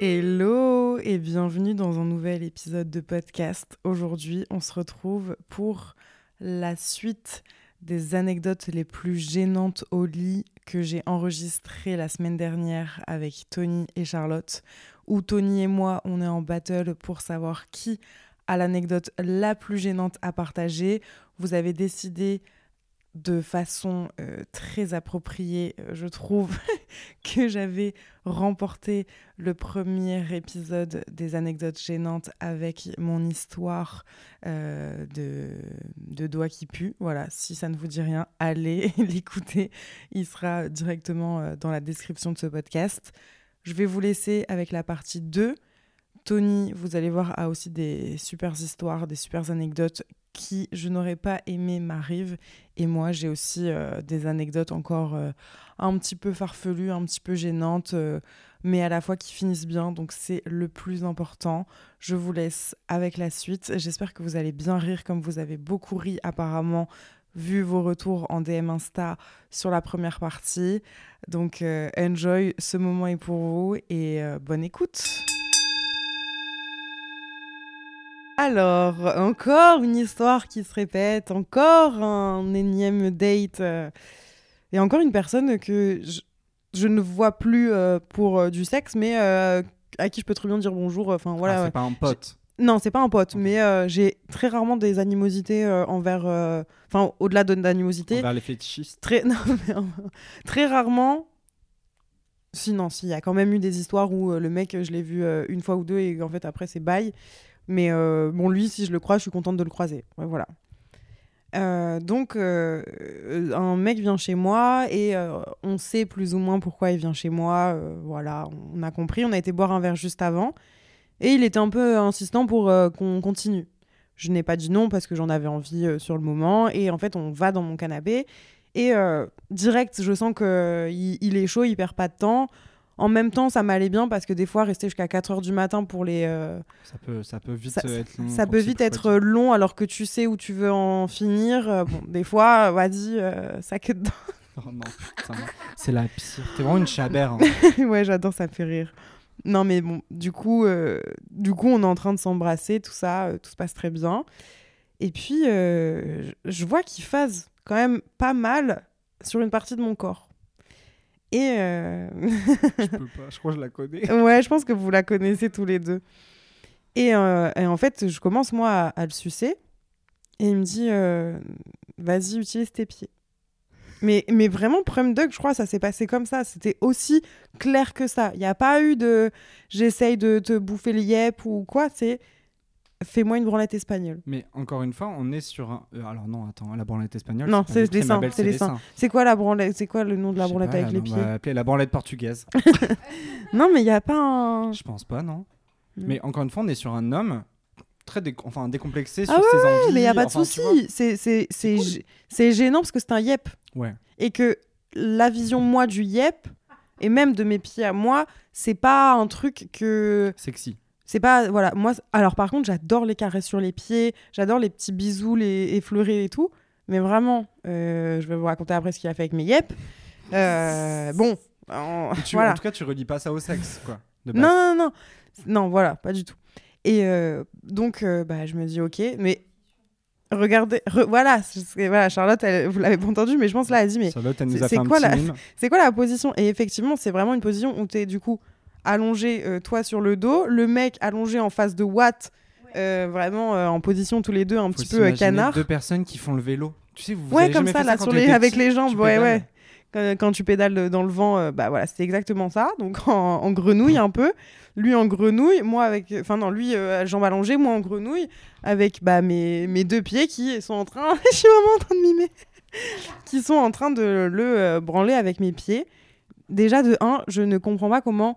Hello et bienvenue dans un nouvel épisode de podcast. Aujourd'hui, on se retrouve pour la suite des anecdotes les plus gênantes au lit que j'ai enregistrées la semaine dernière avec Tony et Charlotte, où Tony et moi, on est en battle pour savoir qui a l'anecdote la plus gênante à partager. Vous avez décidé de façon euh, très appropriée, euh, je trouve, que j'avais remporté le premier épisode des anecdotes gênantes avec mon histoire euh, de, de qui puent. Voilà, si ça ne vous dit rien, allez l'écouter. Il sera directement dans la description de ce podcast. Je vais vous laisser avec la partie 2. Tony, vous allez voir, a aussi des super histoires, des super anecdotes qui je n'aurais pas aimé m'arrivent. Et moi, j'ai aussi euh, des anecdotes encore euh, un petit peu farfelues, un petit peu gênantes, euh, mais à la fois qui finissent bien. Donc c'est le plus important. Je vous laisse avec la suite. J'espère que vous allez bien rire comme vous avez beaucoup ri apparemment vu vos retours en DM Insta sur la première partie. Donc enjoy, ce moment est pour vous et bonne écoute. Alors, encore une histoire qui se répète, encore un énième date, euh, et encore une personne que je, je ne vois plus euh, pour euh, du sexe, mais à qui je peux très bien dire bonjour. Enfin voilà. Ah, c'est pas un pote. Non, c'est pas un pote, mais j'ai très rarement des animosités envers. Enfin, au-delà de- d'animosité, Envers les fétichistes. très, non, mais, très rarement. Si, non, si, il y a quand même eu des histoires où euh, le mec, je l'ai vu euh, une fois ou deux et en fait après c'est bail. Mais euh, bon, lui, si je le croise, je suis contente de le croiser. Voilà. Euh, donc, euh, un mec vient chez moi et on sait plus ou moins pourquoi il vient chez moi. voilà, on a compris. On a été boire un verre juste avant et il était un peu insistant pour qu'on continue. Je n'ai pas dit non parce que j'en avais envie sur le moment. Et en fait, on va dans mon canapé. Et direct, je sens qu'il il est chaud, il perd pas de temps. En même temps, ça m'allait bien parce que des fois, rester jusqu'à 4 heures du matin pour les. euh, Ça peut, ça peut vite ça, être long. ça peut vite être long alors que tu sais où tu veux en finir. Euh, bon, des fois, euh, vas-y, euh, ça que dedans. Oh non, putain. C'est la pire. T'es vraiment une chabère. hein. ouais, j'adore, ça me fait rire. Non, mais bon, du coup, du coup, on est en train de s'embrasser, tout ça, tout se passe très bien. Et puis, je- je vois qu'il phase quand même pas mal sur une partie de mon corps. Et euh, Je peux pas. Je crois que je la connais. ouais, je pense que vous la connaissez tous les deux. Et, euh, et en fait, je commence moi à, à le sucer. Et il me dit, euh, vas-y, utilise tes pieds. Mais, mais vraiment, Prum Dog, je crois, ça s'est passé comme ça. C'était aussi clair que ça. Il n'y a pas eu de j'essaye de te bouffer le yep ou quoi. C'est fais-moi une branlette espagnole. Mais encore une fois, on est sur un. euh, alors non, attends, la branlette espagnole. Non, c'est les seins, c'est les seins. C'est quoi la branlette C'est quoi le nom de la branlette pas, avec les non, pieds On va appeler la branlette portugaise. Non, mais il n'y a pas un. je pense pas, non. Non. Mais encore une fois, on est sur un homme très dé- enfin, décomplexé sur Ah ses envies. mais il n'y a pas de enfin, souci. C'est c'est- c'est cool. gê- c'est gênant parce que c'est un yep. Ouais. Et que la vision, moi, du yep, et même de mes pieds à moi, c'est pas un truc que. Sexy. C'est pas. Voilà. Moi, alors par contre, j'adore les caresses sur les pieds, j'adore les petits bisous, les effleurés et tout. Mais vraiment, euh, je vais vous raconter après ce qu'il a fait avec mes yep. Euh, bon. en- tu- voilà. En tout cas, tu relis pas ça au sexe, quoi. de base. Non, non, non. Non, voilà, pas du tout. Et euh, donc, bah, je me dis, ok, mais regardez, re- voilà, voilà, Charlotte, elle- vous l'avez pas entendu, mais je pense là, elle dit, mais c'est- quoi la- quoi la position? Et effectivement, c'est vraiment une position où tu es du coup allongé, euh, toi sur le dos, le mec allongé en face de Watt, euh, vraiment euh, en position tous les deux, un Faut petit peu canard. Deux personnes qui font le vélo. Tu sais, vous, vous Ouais, avez comme ça, fait là, quand sur les, avec les jambes, ouais, pédales. ouais. Quand, quand tu pédales dans le vent, euh, bah voilà, c'était exactement ça. Donc en, en grenouille un peu. Lui en grenouille, moi avec. Enfin, non, lui, euh, jambes allongées, moi en grenouille, avec bah, mes, mes deux pieds qui sont en train. Je suis vraiment en train de mimer. qui sont en train de le euh, branler avec mes pieds. Déjà, de un, je ne comprends pas comment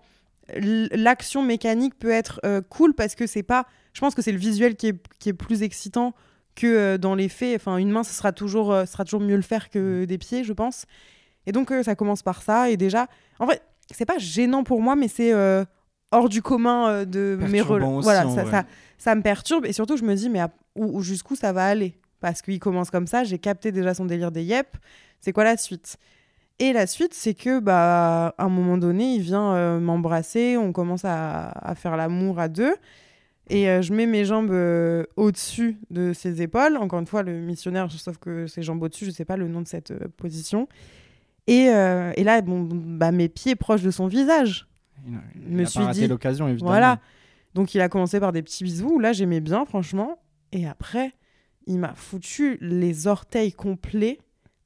l'action mécanique peut être euh, cool parce que c'est pas. Je pense que c'est le visuel qui est, qui est plus excitant que euh, dans les faits. Enfin, une main, ce sera toujours, euh, sera toujours mieux le faire que des pieds, je pense. Et donc, ça commence par ça. Et déjà, en vrai, c'est pas gênant pour moi, mais c'est hors du commun de mes Perturbant rela- aussi, Voilà, ça, ça, ça me perturbe. Et surtout, je me dis, mais à- où, où- jusqu'où ça va aller? Parce qu'il commence comme ça. J'ai capté déjà son délire des yep. C'est quoi la suite? Et la suite, c'est que, bah, à un moment donné, il vient euh, m'embrasser. On commence à, à faire l'amour à deux. Et euh, je mets mes jambes euh, au-dessus de ses épaules. Encore une fois, le missionnaire, sauf que ses jambes au-dessus, je sais pas le nom de cette position. Et, et là, bon, bah, mes pieds proches de son visage. Il a- Je il me a suis pas raté dit, l'occasion, évidemment. Voilà. Donc il a commencé par des petits bisous. Là, j'aimais bien, franchement. Et après, il m'a foutu les orteils complets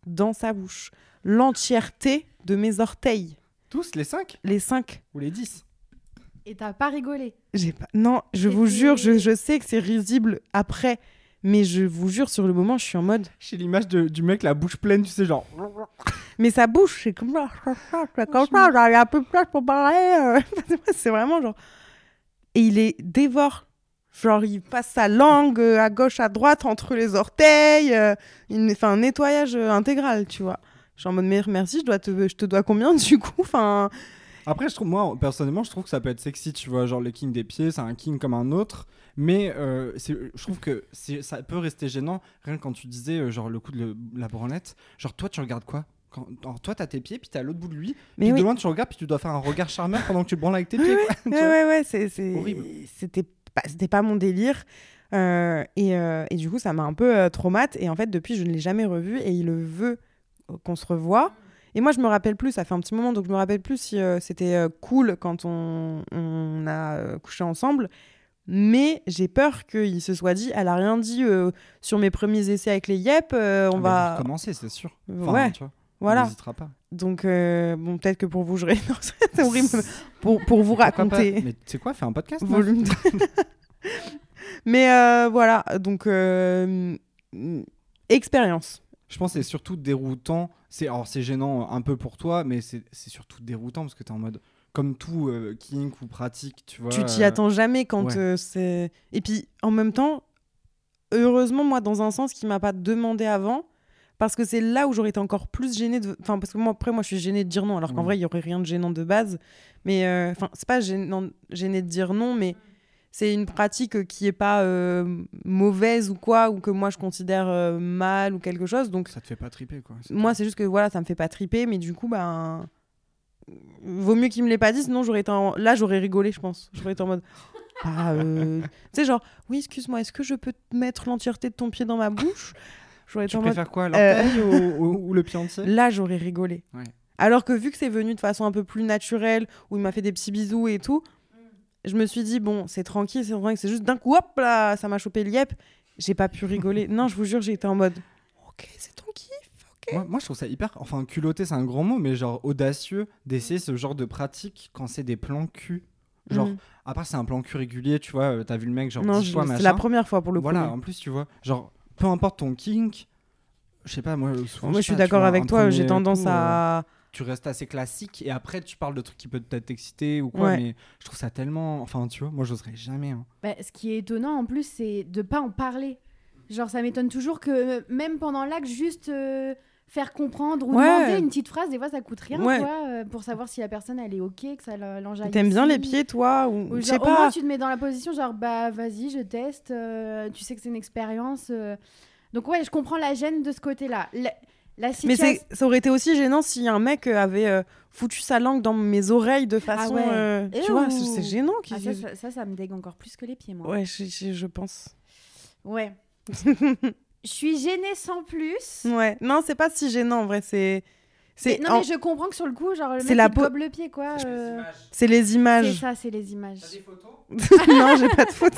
dans sa bouche. L'entièreté de mes orteils. Tous, les 5 Les cinq. ou les 10 Et t'as pas rigolé. J'ai pas... Non, je vous jure, je, je sais que c'est risible après. Mais je vous jure, sur le moment, je suis en mode. J'ai l'image de- du mec, la bouche pleine, tu sais, genre. Mais sa bouche, c'est comme ça. C'est comme ça. genre, Il y a un peu de place pour parler. euh. c'est vraiment genre. Et il est dévore. Genre, il passe sa langue euh, à gauche, à droite, entre les orteils. euh, il fait un nettoyage euh, intégral, tu vois. Je suis en mode, mais merci, je, dois te, je te dois combien du coup enfin, Après, je trouve, moi, personnellement, je trouve que ça peut être sexy, tu vois. Genre, le king des pieds, c'est un king comme un autre. Mais euh, je trouve que ça peut rester gênant, rien que quand tu disais, euh, genre, le coup de le- la branlette. Genre, toi, tu regardes quoi? Quand, alors, toi, t'as tes pieds, puis t'es à l'autre bout de lui. Mais puis oui. de loin, tu regardes, puis tu dois faire un regard charmeur pendant que tu branles avec tes pieds. Ouais, ouais, ouais, c'est. Horrible. C'était pas, mon délire. Euh, et, et du coup, ça m'a un peu traumate. Et en fait, depuis, je ne l'ai jamais revu. Et il le veut qu'on se revoie. Et moi, je me rappelle plus, ça fait un petit moment, donc je me rappelle plus si euh, c'était euh, cool quand on, on a euh, couché ensemble. Mais j'ai peur qu'il se soit dit, elle a rien dit euh, sur mes premiers essais avec les yep, euh, on va. vous recommencer, c'est sûr. Enfin, ouais, tu vois, on voilà. n'hésitera pas. Donc, euh, bon, peut-être que pour vous, je... Non, c'est horrible. Pour, pour vous pas raconter. Mais tu sais quoi, fais un podcast. volume. Mais euh, voilà, donc euh, expérience. Je pense que c'est surtout déroutant. C'est alors c'est gênant un peu pour toi, mais c'est c'est surtout déroutant parce que t'es en mode comme tout euh, kink ou pratique, tu vois. tu t'y euh, attends jamais quand ouais. euh, c'est. Et puis en même temps, heureusement moi dans un sens qui m'a pas demandé avant. Parce que c'est là où j'aurais été encore plus gênée de. Enfin, parce que moi, après, moi, je suis gênée de dire non, alors qu'en vrai, il y aurait rien de gênant de base. Mais, euh, enfin, c'est pas gênant, gêné de dire non, mais c'est une pratique qui est pas euh, mauvaise ou quoi, ou que moi, je considère euh, mal ou quelque chose. Donc, Ça te fait pas triper quoi. Moi, c'est juste que voilà, ça me fait pas triper, mais du coup, ben. Vaut mieux qu'il me l'ait pas dit, sinon j'aurais été en... là, j'aurais rigolé, je pense. J'aurais été en mode. Ah, euh, Tu sais, genre, oui, excuse-moi, est-ce que je peux te mettre l'entièreté de ton pied dans ma bouche? J'aurais été Tu en mode. préfères quoi, l'orteil ou, ou- ou le pied entier? Là, j'aurais rigolé. Ouais. Alors que vu que c'est venu de façon un peu plus naturelle, où il m'a fait des petits bisous et tout, je me suis dit, bon, c'est tranquille, c'est tranquille, c'est juste d'un coup, hop là, ça m'a chopé le yep. J'ai pas pu rigoler. non, je vous jure, été en mode, ok, c'est ton kiff, ok. Moi, moi, je trouve ça hyper. Enfin, culotté, c'est un grand mot, mais genre audacieux d'essayer ce genre de pratique quand c'est des plans cul. Genre, Mm. à part c'est un plan cul régulier, tu vois, euh, t'as vu le mec genre non, 10 je- fois, c'est la première fois pour le coup. Voilà, en plus, tu vois, genre, peu importe ton kink, je sais pas, moi, souvent, Moi, je suis d'accord avec toi. J'ai tendance coup, euh, à. Tu restes assez classique et après tu parles de trucs qui peuvent peut-être t'exciter ou quoi, Ouais. mais je trouve ça tellement. Enfin, tu vois, moi, j'oserais jamais. hein. Bah, ce qui est étonnant en plus, c'est de pas en parler. Genre, ça m'étonne toujours que euh, même pendant l'acte, juste euh, faire comprendre ou Ouais. demander une petite phrase, des fois ça coûte rien, Ouais. quoi, euh, pour savoir si la personne elle est ok, que ça l'en- l'enjaille. T'aimes bien les pieds, toi Ou, Ou je genre, sais au moins, pas. tu te mets dans la position, genre, bah vas-y, je teste, euh, tu sais que c'est une expérience. euh. Donc, ouais, je comprends la gêne de ce côté-là. La, la Mais situation. c'est- ça aurait été aussi gênant si un mec euh, avait euh, foutu sa langue dans mes oreilles de façon. ouais. euh, tu vois, c'est c'est gênant. Ah, ça, ça, ça, ça me dégue encore plus que les pieds, moi. Ouais, je, je- je pense. Ouais. Je suis gênée sans plus. Ouais. Non, c'est pas si gênant en vrai. C'est. Mais- C'est non, en- mais je comprends que sur le coup, genre, le C'est mec la il te po- gobe le pied, quoi. euh, c'est les C'est images. ça, c'est les images. non, j'ai pas de faute.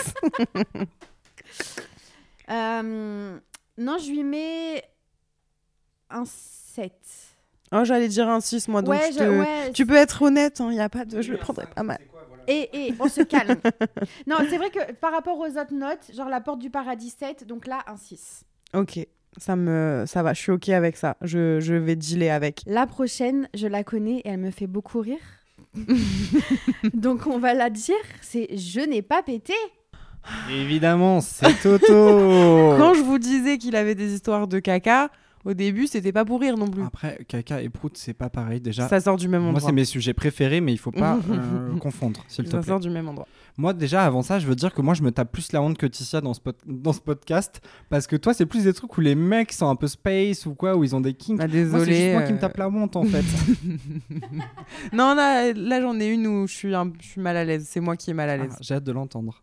Euh, non, je lui mets un 7. Oh, j'allais dire un 6, moi. Donc ouais, je je- te- ouais, Tu peux être honnête, il y a pas de. Je le prendrais pas mal. Et, et on se calme. non, c'est vrai que par rapport aux autres notes, genre la porte du paradis 7, donc là, un 6. Ok. Ça me, ça va, je suis ok avec ça. Je, je vais dealer avec. La prochaine, je la connais et elle me fait beaucoup rire. Donc on va la dire, c'est je n'ai pas pété. Évidemment, c'est Toto. Quand je vous disais qu'il avait des histoires de caca, au début, c'était pas pour rire non plus. Après, caca et prout, c'est pas pareil déjà. Ça sort du même Moi, endroit. c'est mes sujets préférés, mais il faut pas euh, confondre, s'il te Ça plaît. sort du même endroit. Moi, déjà, avant ça, je veux dire que moi, je me tape plus la honte que Ticia dans ce, pod- dans ce podcast. Parce que toi, c'est plus des trucs où les mecs sont un peu space ou quoi, où ils ont des kinks. Bah, Moi, c'est désolé. juste moi qui me euh, tape la honte, en fait. Non, là, là j'en ai une où je suis, un- je suis mal à l'aise. C'est moi qui est mal à l'aise. Ah, J'ai hâte de l'entendre.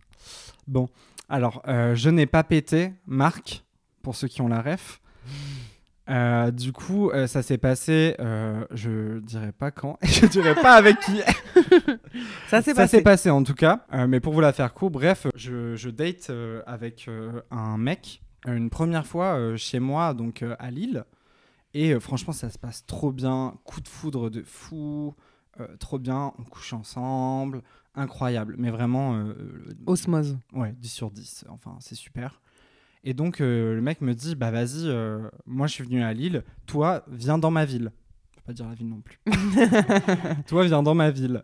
Bon, alors, euh, je n'ai pas pété, Marc, pour ceux qui ont la ref. Euh, du coup, euh, ça s'est passé, euh, je dirais pas quand, je dirais pas avec qui. ça s'est Ça passé. s'est passé en tout cas. Euh, mais pour vous la faire court, bref, je, je date avec un mec une première fois chez moi, donc à Lille. Et franchement, ça se passe trop bien. Coup de foudre de fou. trop bien. On couche ensemble. Incroyable. Mais vraiment, Osmose. ouais, 10 sur 10. Enfin, c'est super. Et donc, euh, le mec me dit Bah, vas-y, euh, moi je suis venu à Lille. Toi, viens dans ma ville. Je vais pas dire la ville non plus. Toi, viens dans ma ville.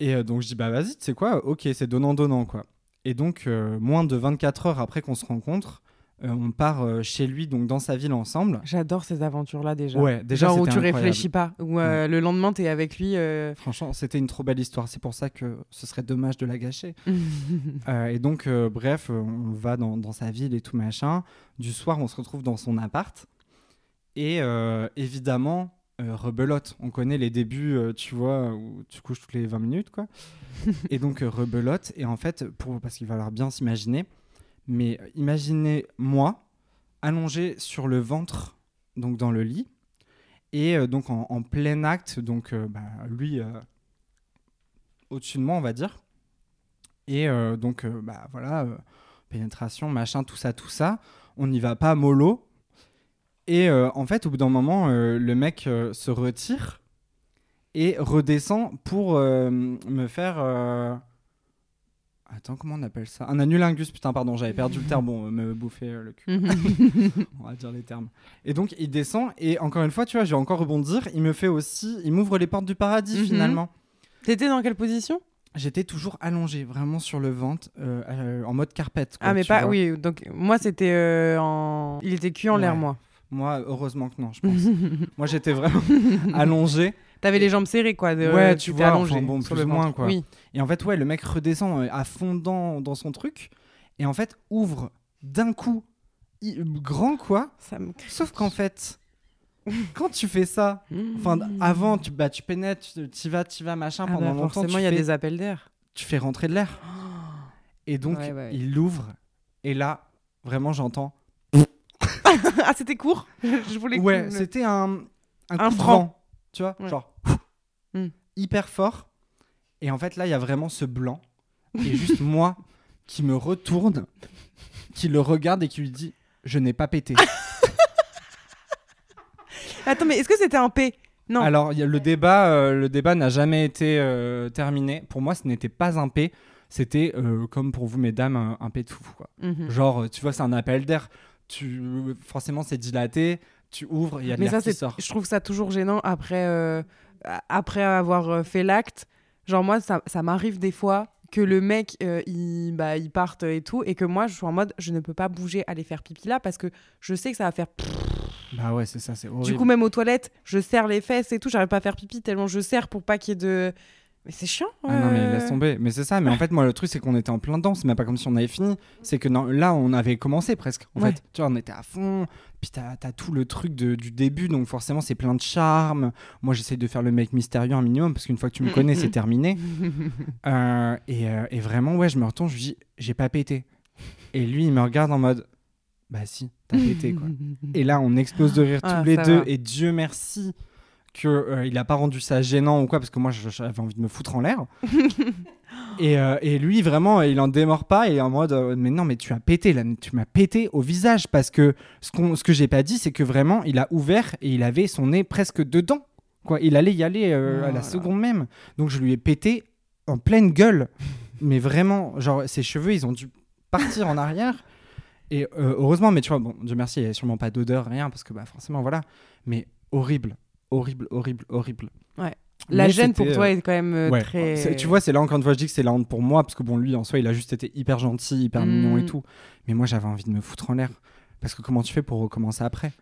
Et euh, donc, je dis Bah, vas-y, tu sais quoi? Ok, c'est donnant-donnant, quoi. Et donc, moins de 24 heures après qu'on se rencontre, euh, on part euh, chez lui, donc dans sa ville ensemble. J'adore ces aventures-là déjà. Ouais, déjà, Genre où tu incroyable. réfléchis pas. Où euh, le lendemain, t'es avec lui. Franchement, c'était une trop belle histoire. C'est pour ça que ce serait dommage de la gâcher. Et donc, bref, on va dans, dans sa ville et tout machin. Du soir, on se retrouve dans son appart. Et évidemment, rebelote. On connaît les débuts, tu vois, où tu couches toutes les 20 minutes, quoi. et donc, rebelote. Et en fait, pour, parce qu'il va falloir bien s'imaginer, mais euh, imaginez moi, allongé sur le ventre, donc dans le lit. Et euh, donc, en, plein acte, donc, euh, bah, lui, au-dessus de moi, on va dire. Et donc, bah voilà, pénétration, machin, tout ça, tout ça. On n'y va pas mollo. Et en fait, au bout d'un moment, le mec se retire et redescend pour me faire. Attends, comment on appelle ça? Un anulingus, putain, pardon, j'avais perdu le terme. Bon, me bouffer euh, le cul. on va dire les termes. Et donc, il descend, et encore une fois, tu vois, je vais encore rebondir. Il me fait aussi. Il m'ouvre les portes du paradis, Mhm. finalement. T'étais dans quelle position? J'étais toujours allongé, vraiment sur le ventre, euh, euh, en mode carpette. quoi, Ah, mais pas. vois. Oui, donc moi, c'était en. Il était cuit en l'air, moi. Moi, heureusement que non, je pense. Moi, j'étais vraiment allongé. T'avais les jambes serrées, quoi. de- Ouais, tu t'étais vois, allongé enfin, bon, sur le moins, quoi. Oui. Et en fait, ouais, le mec redescend euh, à fond dans, dans son truc. Et en fait, ouvre d'un coup, grand quoi. Ça me... Sauf qu'en fait, quand tu fais ça, enfin, avant, tu, bah, tu pénètres, tu y vas, tu vas, machin, Ah pendant bah, longtemps, forcément, tu il y a des appels d'air. tu fais rentrer de l'air. Et donc, Ouais, ouais, ouais. il l'ouvre. Et là, vraiment, j'entends. ah, c'était court Je voulais Ouais, c'était un, un, Un franc. Tu vois, Ouais. genre Hmm. hyper fort. Et en fait, là, il y a vraiment ce blanc. Et juste moi qui me retourne, qui le regarde et qui lui dit Je n'ai pas pété. Attends, mais est-ce que c'était un P? Non. Alors, il y a le débat, euh, le débat n'a jamais été euh, terminé. Pour moi, ce n'était pas un P. C'était, euh, comme pour vous, mesdames, un, un P de fou. Quoi. Mhm. Genre, tu vois, c'est un appel d'air. Tu... Forcément, c'est dilaté. Tu ouvres, il y a de Mais l'air ça, qui c'est, sort. je trouve ça toujours gênant après, euh, après avoir euh, fait l'acte. Genre, moi, ça, ça m'arrive des fois que le mec, euh, il, bah, il parte et tout, et que moi, je suis en mode, je ne peux pas bouger, aller faire pipi là, parce que je sais que ça va faire. Bah ouais, c'est ça, c'est horrible. Du coup, même aux toilettes, je serre les fesses et tout, j'arrive pas à faire pipi tellement je serre pour pas qu'il y ait de. Mais c'est chiant. Ah non, mais euh. laisse tomber. Mais c'est ça. Mais en fait, moi, le truc, c'est qu'on était en plein dedans. C'est même pas comme si on avait fini. C'est que non, là, on avait commencé presque. En Ouais. fait, tu vois, on était à fond. Puis t'as as tout le truc de- du début. Donc, forcément, c'est plein de charme. Moi, j'essaie de faire le mec mystérieux un minimum. Parce qu'une fois que tu me connais, c'est terminé. Euh, et, euh, et vraiment, ouais, je me retourne. Je dis, j'ai pas pété. Et lui, il me regarde en mode, bah si, t'as pété, quoi. Et là, on explose de rire Ah, tous les deux. va. Et Dieu merci que euh, il a pas rendu ça gênant ou quoi, parce que moi, j'avais envie de me foutre en l'air. et, euh, et lui, vraiment, il en démord pas. Et en mode, euh, mais non, mais tu as pété, là, tu m'as pété au visage. Parce que ce, qu'on, ce que j'ai pas dit, c'est que vraiment, il a ouvert et il avait son nez presque dedans. Quoi. Il allait y aller euh, à la seconde même. Donc, je lui ai pété en pleine gueule. mais vraiment, genre, ses cheveux, ils ont dû partir en arrière. Et heureusement, mais tu vois, bon, Dieu merci, il n'y avait sûrement pas d'odeur, rien, parce que bah, forcément, voilà. Mais horrible, horrible, horrible, horrible. La Mais gêne pour toi euh, est quand même euh, ouais. très. Tu vois, c'est là encore une fois, je dis que c'est la honte pour moi, parce que bon, lui, en soi, il a juste été hyper gentil, hyper Mm. mignon et tout. Mais moi, j'avais envie de me foutre en l'air. Parce que comment tu fais pour recommencer après?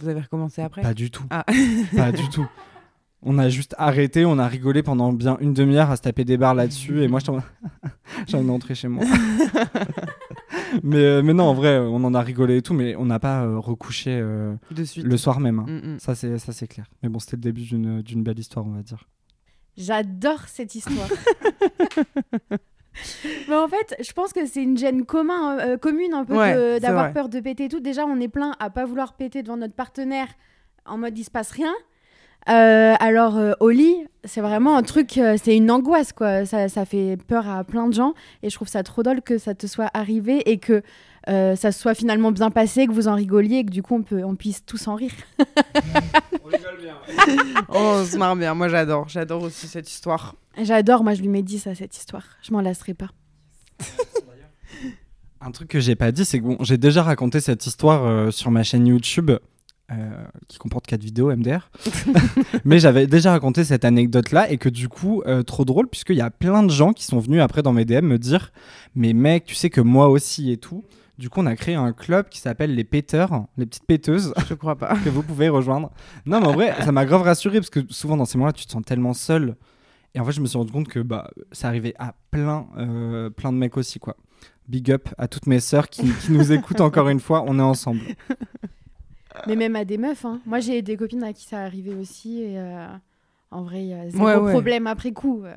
Vous avez recommencé après? Pas du tout. Ah. Pas du tout. On a juste arrêté, on a rigolé pendant bien une demi-heure à se taper des barres là-dessus. Et moi, j'étais en- j'ai envie d'entrer chez moi. mais, euh, mais non, en vrai, on en a rigolé et tout, mais on n'a pas euh, recouché euh, De suite. le soir même. hein. Mm, mm. Ça, c'est ça, c'est clair. Mais bon, c'était le début d'une d'une belle histoire, on va dire. J'adore cette histoire. Mais en fait, je pense que c'est une gêne commun, euh, commune un peu Ouais, d'avoir peur de péter et tout. Déjà, on est plein à pas vouloir péter devant notre partenaire en mode il se passe rien. Euh, alors euh, au lit, c'est vraiment un truc, euh, c'est une angoisse quoi. Ça, ça fait peur à plein de gens et je trouve ça trop drôle que ça te soit arrivé et que euh, ça se soit finalement bien passé, que vous en rigoliez et que du coup on, peut, on puisse tous en rire. Oh, on se marre bien. Moi, j'adore. J'adore aussi cette histoire. J'adore, moi je lui mets 10 à cette histoire. Je m'en lasserai pas. Un truc que j'ai pas dit, c'est que bon, j'ai déjà raconté cette histoire euh, sur ma chaîne YouTube. Euh, qui comporte 4 vidéos MDR. Mais j'avais déjà raconté cette anecdote-là et que du coup, euh, trop drôle, puisqu'il y a plein de gens qui sont venus après dans mes DM me dire Mais mec, tu sais que moi aussi et tout. Du coup, on a créé un club qui s'appelle les péteurs, les petites péteuses, Je crois pas. que vous pouvez rejoindre. Non, mais en vrai, ça m'a grave rassuré parce que souvent dans ces moments-là, tu te sens tellement seul. Et en fait, je me suis rendu compte que bah, ça arrivait à plein, euh, plein de mecs aussi, quoi. Big up à toutes mes sœurs qui, qui nous écoutent encore une fois, on est ensemble. Mais même à des meufs, hein. Moi, j'ai des copines à qui ça arrivait aussi. Et euh, en vrai, il a zéro Ouais, ouais. problème après coup. euh.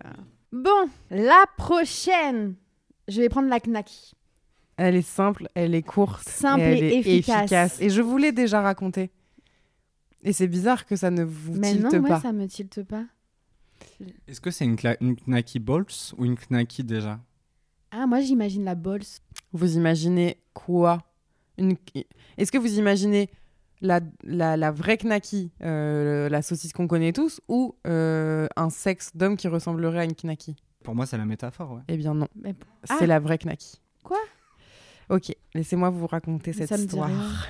Bon, la prochaine. Je vais prendre la knack. Elle est simple, elle est courte, Simple elle et est efficace. Et je vous l'ai déjà raconté. Et c'est bizarre que ça ne vous Mais non, tilte pas. ça me tilte pas. Est-ce que c'est une, cla- une knacky balls ou une knacky déjà? Ah, moi, j'imagine la bols. Vous imaginez quoi? Une... Est-ce que vous imaginez la, la, la vraie knacky, euh, la saucisse qu'on connaît tous, ou euh, un sexe d'homme qui ressemblerait à une knacky? Pour moi, c'est la métaphore, ouais. Eh bien non, Mais c'est Ah. la vraie knacky. Quoi? Ok, laissez-moi vous raconter cette histoire.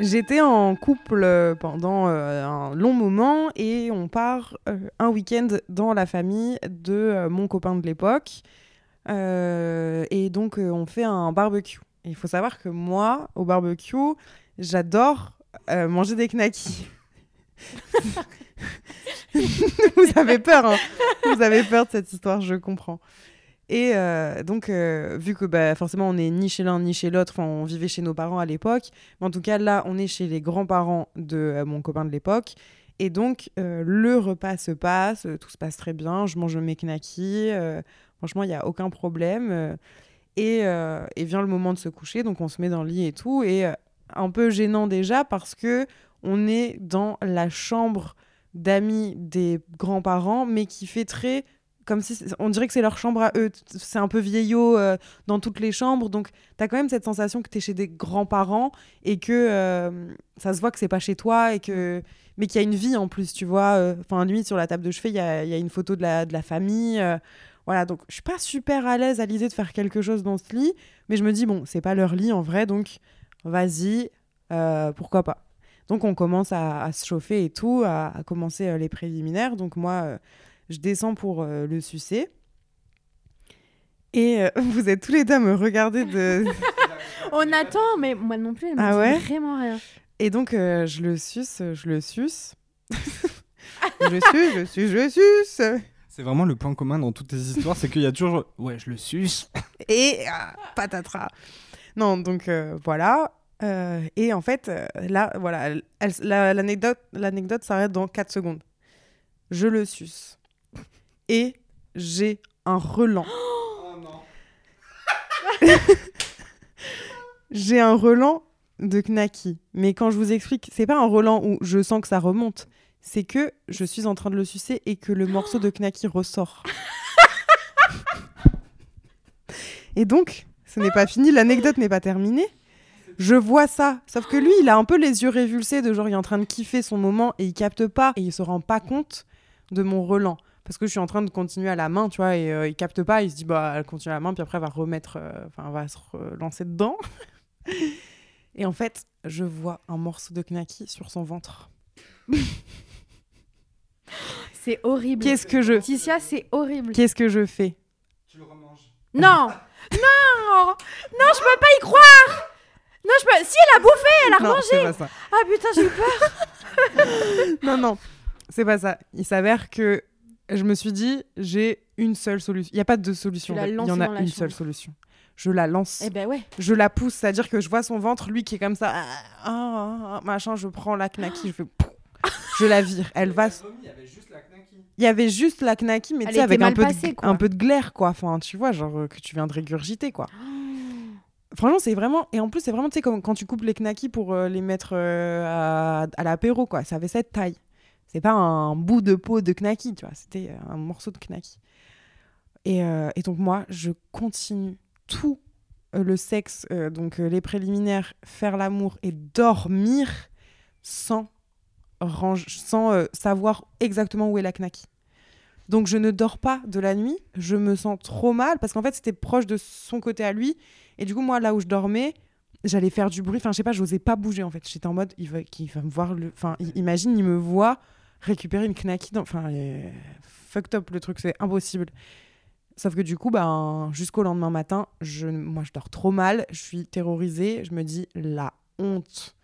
J'étais en couple euh, pendant euh, un long moment et on part euh, un week-end dans la famille de euh, mon copain de l'époque. Euh, et donc euh, on fait un barbecue. Il faut savoir que moi, au barbecue, j'adore euh, manger des knackis. Vous avez peur, hein Vous avez peur de cette histoire, je comprends. Et donc, vu que bah, forcément on est ni chez l'un ni chez l'autre, enfin on vivait chez nos parents à l'époque, mais en tout cas là on est chez les grands-parents de mon copain de l'époque. Et donc le repas se passe, tout se passe très bien, je mange mes knackis, franchement il n'y a aucun problème. euh, et, euh, et vient le moment de se coucher, donc on se met dans le lit et tout. Et euh, un peu gênant déjà parce que on est dans la chambre d'amis des grands-parents, mais qui fait très comme si on dirait que c'est leur chambre à eux. C'est un peu vieillot euh, dans toutes les chambres, donc tu as quand même cette sensation que tu es chez des grands-parents et que euh, ça se voit que c'est pas chez toi et que mais qu'il y a une vie en plus, tu vois. euh, Enfin, limite sur la table de chevet, il y a, une photo de la famille. Voilà, donc je suis pas super à l'aise à l'idée de faire quelque chose dans ce lit, mais je me dis, bon, c'est pas leur lit en vrai, donc vas-y, euh, pourquoi pas. Donc on commence à, à se chauffer et tout, à, à commencer euh, les préliminaires. Donc moi, euh, je descends pour le sucer. Et vous êtes tous les deux à me regarder de... On attend, mais moi non plus, elle me Ah dit ouais vraiment rien. Et donc, je le suce, je le suce. je suce, je suce, je suce. C'est vraiment le point commun dans toutes tes histoires, c'est qu'il y a toujours ouais, je le suce. Et ah, patatras. Non, donc euh, voilà. Euh, et en fait, euh, là, voilà, elle- elle- la- l'anecdote l'anecdote s'arrête dans 4 secondes. Je le suce. Et j'ai un relent. j'ai un relent de knacky. Mais quand je vous explique, c'est pas un relent où je sens que ça remonte. C'est que je suis en train de le sucer et que le morceau de knacky ressort. et donc, ce n'est pas fini, l'anecdote n'est pas terminée. Je vois ça, sauf que lui, il a un peu les yeux révulsés de genre il est en train de kiffer son moment et il capte pas et il se rend pas compte de mon relent. parce que je suis en train de continuer à la main, tu vois, et euh, il capte pas, il se dit, bah, elle continue à la main, puis après, elle va remettre, euh, enfin, va se relancer dedans. et en fait, je vois un morceau de knacky sur son ventre. C'est horrible. Qu'est-ce que je, Ticia, c'est horrible. qu'est-ce que je fais? Tu le remanges. Non Non Non, je peux pas y croire Non, je peux... Si, elle a bouffé, elle a Non, remangé. Ah putain, j'ai eu peur Non, non, c'est pas ça. Il s'avère que je me suis dit, j'ai une seule solution. Il n'y a pas de solution. Il y en a dans la une chambre. seule solution. Je la lance. Eh ben ouais. je la pousse, c'est-à-dire que je vois son ventre, lui qui est comme ça, ah, ah, ah, machin, je prends la knacky, je fais je la vire. Elle va. Il y avait juste la knacky. Il y avait juste la knacky, mais tu sais, avec un peu, passée, de, un peu de glaire, quoi. Enfin, tu vois, genre euh, que tu viens de régurgiter, quoi. Franchement, c'est vraiment. Et en plus, c'est vraiment, tu sais, comme quand tu coupes les knackis pour euh, les mettre euh, à, à l'apéro, quoi. Ça avait cette taille. C'est pas un bout de peau de knacky, tu vois. C'était un morceau de knacky. Et, euh, et donc, moi, je continue tout le sexe, euh, donc euh, les préliminaires, faire l'amour et dormir sans, sans euh, savoir exactement où est la knacky. Donc je ne dors pas de la nuit, je me sens trop mal parce qu'en fait c'était proche de son côté à lui et du coup moi là où je dormais, j'allais faire du bruit, enfin je sais pas, j'osais pas bouger en fait. J'étais en mode il va, va me voir le enfin imagine il me voit récupérer une knacky enfin euh, fucked up le truc, c'est impossible. Sauf que du coup ben jusqu'au lendemain matin, je moi je dors trop mal, je suis terrorisée, je me dis la honte.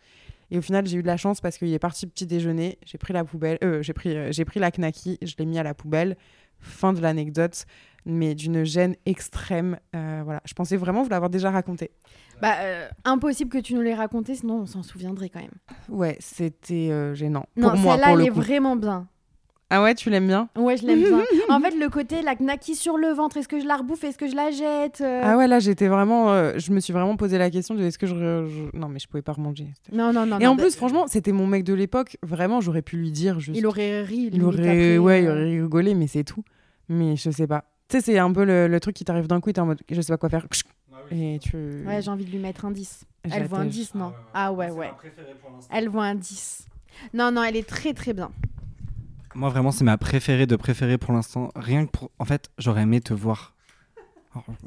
Et au final, j'ai eu de la chance parce qu'il est parti petit déjeuner. J'ai pris la poubelle, euh, j'ai pris, euh, j'ai pris la knacky, je l'ai mis à la poubelle. Fin de l'anecdote, mais d'une gêne extrême. Euh, voilà, je pensais vraiment vous l'avoir déjà raconté. Bah, euh, impossible que tu nous l'aies raconté, sinon on s'en souviendrait quand même. Ouais, c'était gênant Non, pour moi celle-là, pour elle le est coup. vraiment bien. Ah ouais, tu l'aimes bien Ouais, je l'aime bien. en fait, le côté, la knacky sur le ventre, est-ce que je la rebouffe, est-ce que je la jette euh, Ah ouais, là j'étais vraiment, euh, je me suis vraiment posé la question de est-ce que je, non mais je pouvais pas remanger. Non, non, non. Et non, en bah, plus, franchement, c'était mon mec de l'époque. Vraiment, j'aurais pu lui dire juste. il aurait ri. Il aurait, après, ouais, il euh, aurait rigolé, mais c'est tout. Mais je sais pas. Tu sais, c'est un peu le, le truc qui t'arrive d'un coup et t'es en mode, je sais pas quoi faire. Et tu. Ouais, j'ai envie de lui mettre un 10. Je Elle vaut un tège. 10, non Ah ouais, ouais. Elle vaut un 10. Non, non, elle est très, très bien. Moi, vraiment, c'est ma préférée de préférée pour l'instant. Rien que pour. En fait, j'aurais aimé te voir.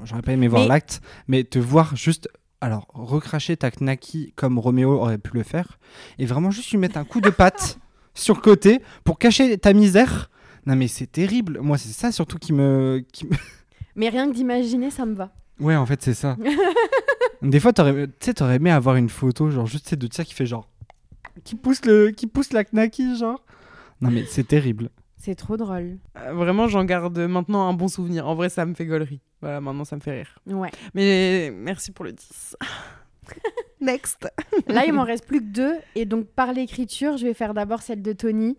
J'aurais pas aimé voir Mais- l'acte, mais te voir juste. Alors, recracher ta knacky comme Roméo aurait pu le faire. Et vraiment juste lui mettre un coup de patte sur le côté pour cacher ta misère. Non, mais c'est terrible. Moi, c'est ça surtout qui me. Qui me- Mais rien que d'imaginer, ça me va. Ouais, en fait, c'est ça. Des fois, t'aurais tu sais, t'aurais aimé avoir une photo, genre juste de ça qui fait genre. Qui pousse, le... qui pousse la knacky, genre. Non, mais c'est terrible. C'est trop drôle. Euh, Vraiment, j'en garde maintenant un bon souvenir. En vrai, ça me fait gaulerie. Voilà, maintenant, ça me fait rire. Ouais. Mais merci pour le 10. Next. Là, il m'en reste plus que deux. Et donc, par l'écriture, je vais faire d'abord celle de Tony,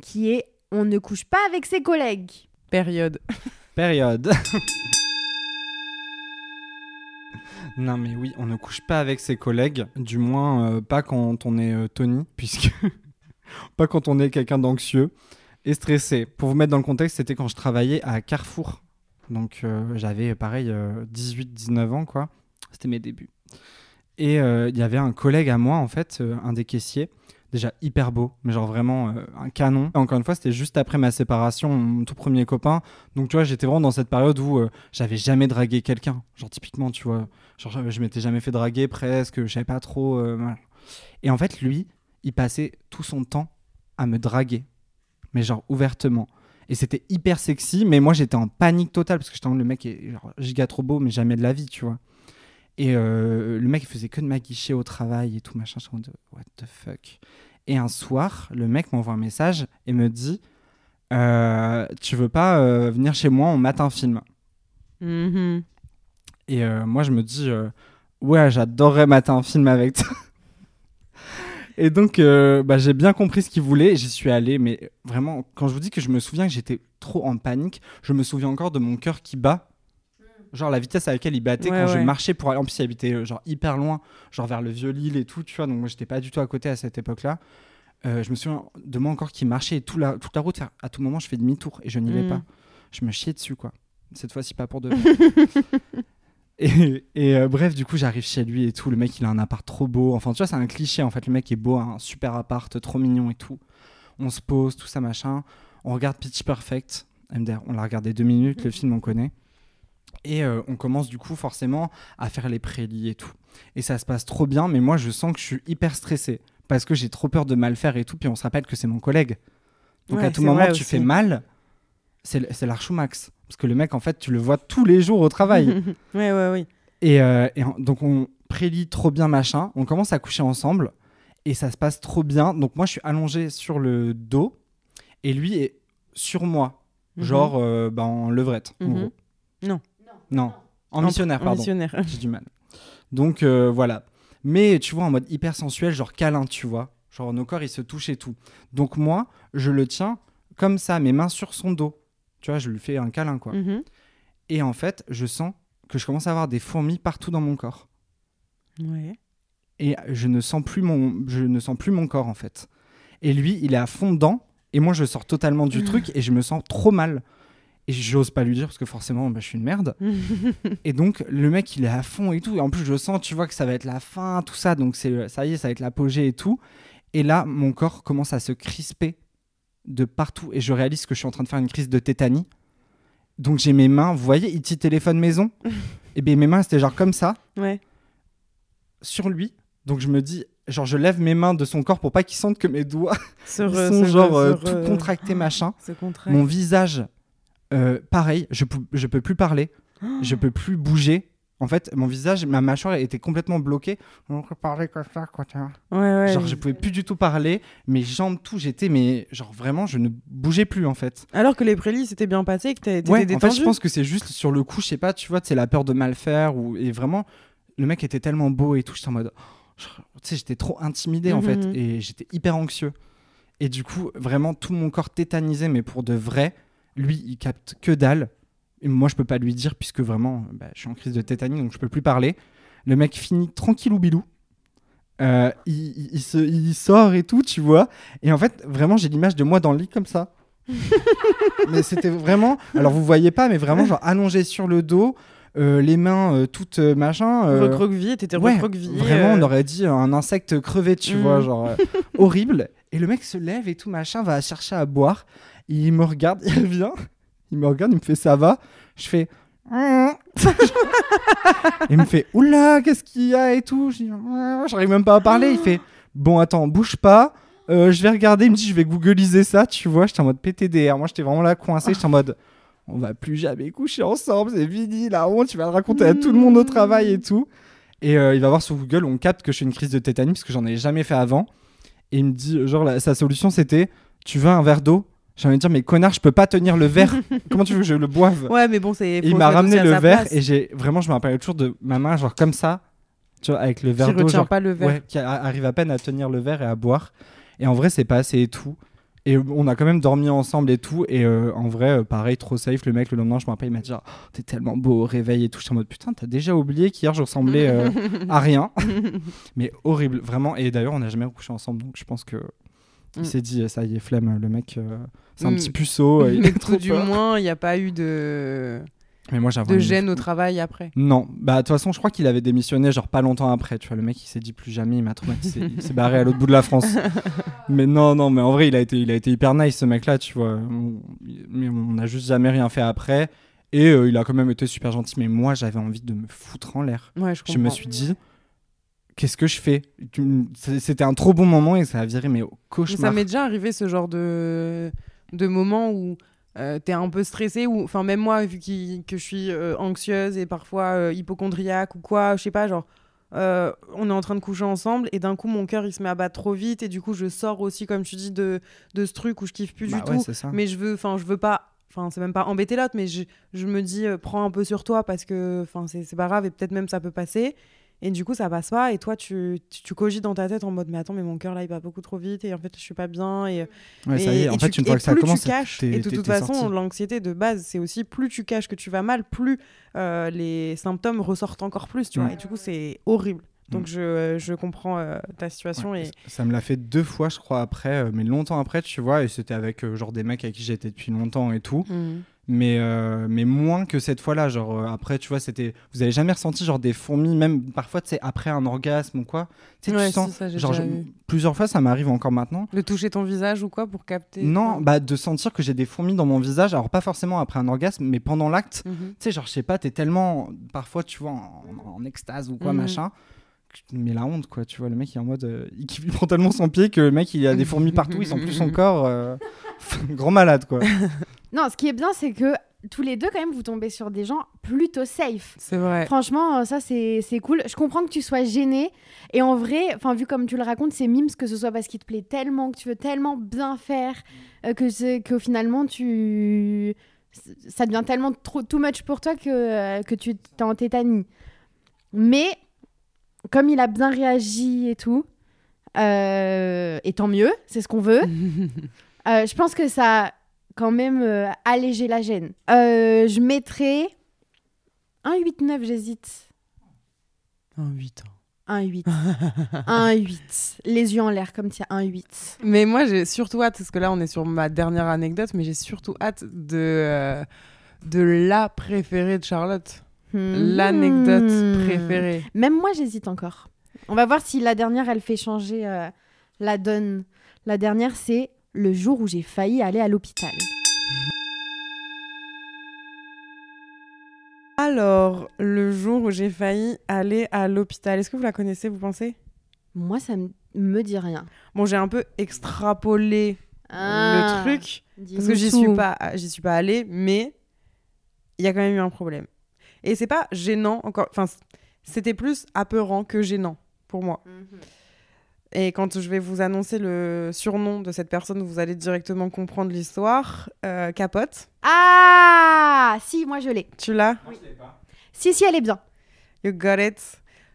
qui est On ne couche pas avec ses collègues. Période. Période. non mais oui, on ne couche pas avec ses collègues, du moins euh, pas quand on est euh, Tony, puisque pas quand on est quelqu'un d'anxieux et stressé. Pour vous mettre dans le contexte, c'était quand je travaillais à Carrefour. Donc euh, j'avais pareil 18-19 ans quoi. C'était mes débuts. Et euh, il y avait un collègue à moi en fait, euh, un des caissiers, déjà hyper beau, mais genre vraiment euh, un canon. Encore une fois, c'était juste après ma séparation, mon tout premier copain. Donc tu vois, j'étais vraiment dans cette période où euh, j'avais jamais dragué quelqu'un. Genre typiquement, tu vois, je- m'étais jamais fait draguer presque, je savais pas trop. euh. Et en fait, lui, il passait tout son temps à me draguer, mais genre ouvertement. Et c'était hyper sexy, mais moi j'étais en panique totale parce que j'étais en le mec est genre, giga trop beau, mais jamais de la vie, tu vois. Et euh, le mec il faisait que de m'aguicher au travail et tout machin. Je mode, what the fuck. Et un soir, le mec m'envoie un message et me dit euh, Tu veux pas euh, venir chez moi, on mate un film Mhm. Et moi, je me dis Ouais, j'adorerais mater un film avec toi. Et donc, euh, bah, j'ai bien compris ce qu'il voulait. J'y suis allé, mais vraiment, quand je vous dis que je me souviens que j'étais trop en panique, je me souviens encore de mon cœur qui bat. Genre la vitesse à laquelle il battait Ouais, quand je marchais pour aller. En plus, il habitait euh, genre hyper loin, genre vers le Vieux-Lille et tout, tu vois. Donc, moi, j'étais pas du tout à côté à cette époque-là. Euh, je me souviens de moi encore qui marchait et tout la, toute la route, à tout moment, je fais demi-tour et je n'y vais Mm. pas. Je me chiais dessus, quoi. Cette fois-ci, pas pour de vrai. Et, et, euh, bref, du coup, j'arrive chez lui et tout. Le mec, il a un appart trop beau. Enfin, tu vois, c'est un cliché en fait. Le mec est beau, un super appart, trop mignon et tout. On se pose, tout ça, machin. On regarde Pitch Perfect. MDR, on l'a regardé deux minutes, le film on connaît. Et euh, on commence du coup forcément à faire les prélis et tout. Et ça se passe trop bien, mais moi je sens que je suis hyper stressé parce que j'ai trop peur de mal faire et tout. Puis on se rappelle que c'est mon collègue. Donc Ouais, à tout moment, tu aussi. fais mal, c'est c'est l'archou max. Parce que le mec, en fait, tu le vois tous les jours au travail. ouais, ouais, oui. et, euh, et donc on prélit trop bien, machin. On commence à coucher ensemble et ça se passe trop bien. Donc moi, je suis allongé sur le dos et lui est sur moi. Mhm. Genre euh, bah, en levrette, en Mhm. gros. Non. Non. En missionnaire, En pardon. missionnaire. J'ai du mal. Donc euh, voilà. Mais tu vois, en mode hyper sensuel, genre câlin, tu vois. Genre nos corps, ils se touchent et tout. Donc moi, je le tiens comme ça, mes mains sur son dos. Tu vois, je lui fais un câlin, quoi. Mhm. Et en fait, je sens que je commence à avoir des fourmis partout dans mon corps. Ouais. Et je ne sens plus mon, je ne sens plus mon corps, en fait. Et lui, il est à fond dedans. Et moi, je sors totalement du truc et je me sens trop mal. Et j'ose pas lui dire parce que forcément, bah, je suis une merde. Et donc, le mec, il est à fond et tout. Et en plus, je sens, tu vois, que ça va être la fin, tout ça. Donc, c'est ça y est, ça va être l'apogée et tout. Et là, mon corps commence à se crisper de partout. Et je réalise que je suis en train de faire une crise de tétanie. Donc, j'ai mes mains, vous voyez, E.T. téléphone maison? et bien, mes mains, c'était genre comme ça, Ouais. sur lui. Donc, je me dis, genre, je lève mes mains de son corps pour pas qu'il sente que mes doigts ils sont genre re- euh, tout re- contractés, machin. Mon visage, euh, pareil, je, je peux plus parler, je peux plus bouger. En fait, mon visage, ma mâchoire était complètement bloquée. On peut parler comme ça, quoi. Ouais, ouais. Genre, je pouvais plus du tout parler. Mes jambes, tout, j'étais, mais genre vraiment, je ne bougeais plus en fait. Alors que les prélis s'étaient bien passés et que t'étais Ouais, en détendu. fait, je pense que c'est juste sur le coup, je sais pas, tu vois, c'est la peur de mal faire. Ou... Et vraiment, le mec était tellement beau et tout, j'étais en mode. je- Tu sais, j'étais trop intimidé en fait. Mhm. Et j'étais hyper anxieux. Et du coup, vraiment, tout mon corps tétanisé, mais pour de vrai. Lui, il capte que dalle. Et moi, je peux pas lui dire, puisque vraiment, bah, je suis en crise de tétanie, donc je peux plus parler. Le mec finit tranquille ou bilou. Euh, il, il- il se, il sort et tout, tu vois. Et en fait, vraiment, j'ai l'image de moi dans le lit comme ça. mais c'était vraiment. Alors, vous voyez pas, mais vraiment, genre allongé sur le dos, euh, les mains euh, toutes euh, machin. Recroquevillé, t'étais ouais, recroquevillé. Vraiment, on aurait dit un insecte crevé, tu Mm. vois, genre euh, horrible. Et le mec se lève et tout, machin, va chercher à boire. Il me regarde, il revient, il me regarde, il me fait ça va? Je fais. Il me fait oula, qu'est-ce qu'il y a et tout. Hmm. J'arrive même pas à parler. Il fait bon, attends, bouge pas. Euh, je vais regarder. Il me dit, je vais googliser ça, tu vois. J'étais en mode PTDR. Moi, j'étais vraiment là coincé. J'étais en mode on va plus jamais coucher ensemble, c'est fini, la honte, tu vas le raconter à tout le monde au travail et tout. Et euh, il va voir sur Google, on capte que je suis une crise de tétanie parce que j'en ai jamais fait avant. Et il me dit, genre, la- sa solution c'était Tu veux un verre d'eau? J'ai envie de dire, mais connard, je peux pas tenir le verre. Comment tu veux que je le boive? Ouais, mais bon, c'est. Il m'a ramené le verre place. et j'ai vraiment, je me rappelle toujours de ma main, genre comme ça, tu vois, avec le verre Qui d'eau, genre, pas le verre. ouais, qui arrive à peine à tenir le verre et à boire. Et en vrai, c'est pas assez et tout. Et on a quand même dormi ensemble et tout. Et euh, en vrai, euh, pareil, trop safe. Le mec, le lendemain, je me rappelle, il m'a dit genre, Oh, T'es tellement beau au réveil et tout. J'étais en mode Putain, t'as déjà oublié qu'hier, je ressemblais euh, à rien. Mais horrible, vraiment. Et d'ailleurs, on n'a jamais recouché ensemble. Donc je pense que. Il Mm. s'est dit, ça y est, flemme, le mec, euh, c'est un Mm. petit puceau. il Mais tout du peur. moins, il n'y a pas eu de, Mais moi, de gêne au travail après. Non, bah de toute façon, je crois qu'il avait démissionné genre pas longtemps après. Tu vois, le mec, il s'est dit plus jamais, il m'a traumatisé, il s'est barré à l'autre bout de la France. mais non, non, mais en vrai, il a été, il a été hyper nice ce mec-là, tu vois. Mais on n'a juste jamais rien fait après. Et euh, il a quand même été super gentil. Mais moi, j'avais envie de me foutre en l'air. Ouais, je Je me suis dit, qu'est-ce que je fais C'était un trop bon moment et ça a viré mais au Mais cauchemar. ça m'est déjà arrivé ce genre de, de moment où euh, t'es un peu stressé ou enfin même moi vu que je suis euh, anxieuse et parfois euh, hypochondriaque ou quoi je sais pas genre euh, on est en train de coucher ensemble et d'un coup mon cœur il se met à battre trop vite et du coup je sors aussi comme tu dis de, de ce truc où je kiffe plus Bah du ouais, tout. mais je veux enfin je veux pas enfin c'est même pas embêter l'autre mais je, je me dis euh, prends un peu sur toi parce que enfin c'est pas grave et peut-être même ça peut passer et du coup ça passe pas et toi tu, tu, tu cogites dans ta tête en mode mais attends mais mon cœur là il bat beaucoup trop vite et en fait je suis pas bien et Ouais, ça et- y est, en et fait, tu- une fois que ça plus commence, tu caches, et de toute façon, l'anxiété de base, c'est aussi plus tu caches que tu vas mal, plus euh, les symptômes ressortent encore plus, tu vois. Mm. Et du coup, c'est horrible. Donc Mm. je, je comprends euh, ta situation Ouais, et ça- Ça me l'a fait deux fois, je crois, après, euh, mais longtemps après, tu vois, et c'était avec euh, genre des mecs avec qui j'étais depuis longtemps et tout. Mm. Mais, euh, mais moins que cette fois-là. Genre, euh, après, tu vois, c'était. Vous avez jamais ressenti, genre, des fourmis, même parfois, tu sais, après un orgasme ou quoi? Tu sais, Ouais, tu sens. ça, genre, je- plusieurs fois, ça m'arrive encore maintenant. De toucher ton visage ou quoi pour capter Non, bah, de sentir que j'ai des fourmis dans mon visage. Alors, pas forcément après un orgasme, mais pendant l'acte. Mhm. Tu sais, genre, je sais pas, t'es tellement. Parfois, tu vois, en, en extase ou quoi, Mhm. machin. que- Mais la honte, quoi, tu vois, le mec il est en mode. euh, il kiffe prend tellement son pied que le mec il a des fourmis partout, il sent plus son corps. grand malade, quoi. Non, ce qui est bien, c'est que tous les deux, quand même, vous tombez sur des gens plutôt safe. C'est vrai. Franchement, euh, ça, c'est cool. Je comprends que tu sois gêné. Et en vrai, enfin, vu comme tu le racontes, c'est mimes que ce soit parce qu'il te plaît tellement, que tu veux tellement bien faire, euh, que, c'est- que finalement, tu... ça devient tellement trop too much pour toi que, euh, que tu t'es en tétanie. Mais, comme il a bien réagi et tout, euh, et tant mieux, c'est ce qu'on veut, je pense que ça quand même euh, allégé la gêne. Euh, je mettrais un 8-9, j'hésite. Un 8 ans. Un 8. un 8. Les yeux en l'air comme ça, un 8. Mais moi, j'ai surtout hâte, parce que là, on est sur ma dernière anecdote, mais j'ai surtout hâte de, euh, de la préférée de Charlotte. L'anecdote Hmm. préférée. Même moi, j'hésite encore. On va voir si la dernière, elle fait changer euh, la donne. La dernière, c'est le jour où j'ai failli aller à l'hôpital. Alors, le jour où j'ai failli aller à l'hôpital, est-ce que vous la connaissez, vous pensez? Moi, ça me dit rien. Bon, j'ai un peu extrapolé Ah, le truc, parce que j'y suis pas, j'y suis pas allée, mais il y a quand même eu un problème. Et c'est pas gênant encore, enfin, c'était plus apeurant que gênant pour moi. Mhm. Et quand je vais vous annoncer le surnom de cette personne, vous allez directement comprendre l'histoire. Euh, Capote, Ah Si, moi, je l'ai. tu l'as? Si, si, elle est bien. You got it.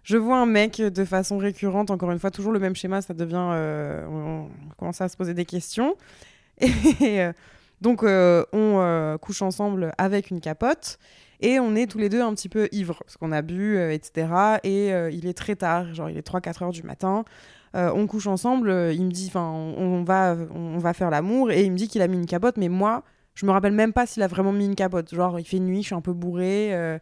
Je vois un mec de façon récurrente, encore une fois, toujours le même schéma, ça devient. euh, on, on commence à se poser des questions. Et euh, donc, euh, on euh, couche ensemble avec une capote. Et on est tous les deux un petit peu ivres, parce qu'on a bu, euh, etc. Et euh, il est très tard, genre il est 3-4 heures du matin. Euh, on couche ensemble, euh, il me dit, enfin, on, on va, on va faire l'amour, et il me dit qu'il a mis une capote, mais moi, je me rappelle même pas s'il a vraiment mis une capote. Genre, il fait nuit, je suis un peu bourré. euh,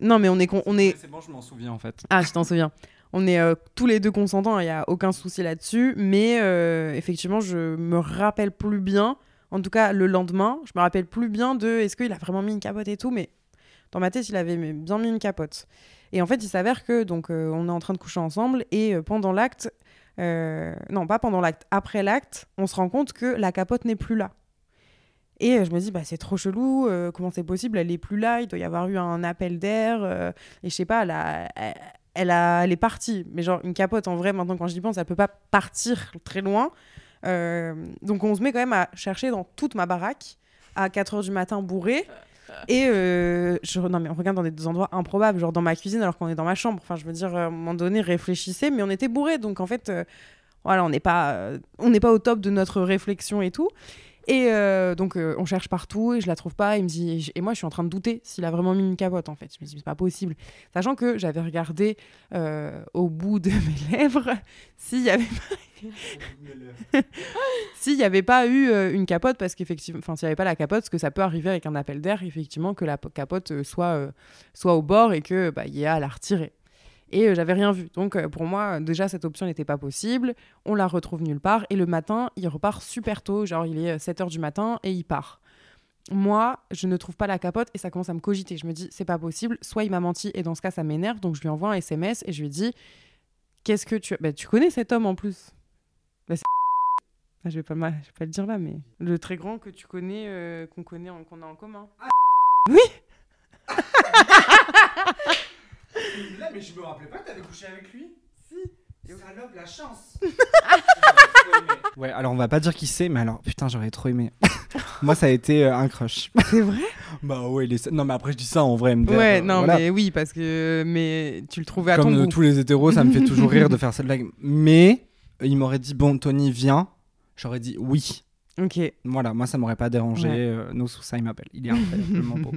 Non, mais on est, con- on est, C'est bon, je m'en souviens en fait. ah, je t'en souviens. On est tous les deux consentants, il n'y a aucun souci là-dessus. Mais effectivement, je me rappelle plus bien. En tout cas, le lendemain, je me rappelle plus bien de est-ce qu'il a vraiment mis une capote et tout. Mais dans ma tête, il avait bien mis une capote. Et en fait, il s'avère que donc euh, on est en train de coucher ensemble et euh, pendant l'acte, euh, non pas pendant l'acte, après l'acte, on se rend compte que la capote n'est plus là. Et je me dis bah c'est trop chelou, comment c'est possible, elle est plus là, il doit y avoir eu un appel d'air et je sais pas, elle, a- elle, a- elle est partie. Mais genre une capote en vrai maintenant quand j'y pense, elle peut pas partir très loin. Donc on se met quand même à chercher dans toute ma baraque à 4h du matin bourré. Et euh, je, non, mais on regarde dans des endroits improbables, genre dans ma cuisine alors qu'on est dans ma chambre. Enfin, je veux dire, à un moment donné, réfléchissez, mais on était bourrés. Donc en fait, euh, voilà, on n'est pas, euh, on n'est pas au top de notre réflexion et tout. Et euh, donc euh, on cherche partout et je la trouve pas. Et moi je suis en train de douter s'il a vraiment mis une capote en fait. Je me dis, c'est pas possible. Sachant que j'avais regardé euh, au bout de mes lèvres s'il y avait s'il n'y avait pas eu une capote, parce qu'effectivement, enfin, s'il n'y avait pas la capote, parce que ça peut arriver avec un appel d'air, effectivement, que la po- capote soit, soit au bord et que bah, y ait à la retirer. Et euh, j'avais rien vu. Donc euh, pour moi, euh, déjà, cette option n'était pas possible. On la retrouve nulle part. Et le matin, il repart super tôt, genre il est 7h du matin et il part. Moi, je ne trouve pas la capote et ça commence à me cogiter. Je me dis, c'est pas possible. Soit il m'a menti et dans ce cas, ça m'énerve. Donc je lui envoie un SMS et je lui dis, qu'est-ce que tu... Bah, tu connais cet homme en plus Bah, Ah, je vais pas, je vais pas le dire là, mais le très grand que tu connais, euh, qu'on connaît, qu'on a en commun. oui. mais je me rappelais pas que t'avais couché avec lui. Si. Salope, la chance. ouais, alors on va pas dire qui c'est, mais alors putain, j'aurais trop aimé. Moi, ça a été euh, un crush. C'est vrai? Bah ouais, il est... non mais après je dis ça en vrai. MDR, Ouais, euh, non, voilà. mais oui, parce que mais tu le trouvais à Comme ton goût. tous les hétéros, ça me fait toujours rire de faire cette blague. Mais il m'aurait dit bon, Tony, viens. J'aurais dit oui. Ok. Voilà, moi ça m'aurait pas dérangé. Ouais. Euh, no Sousa, il m'appelle. Il est incroyablement beau.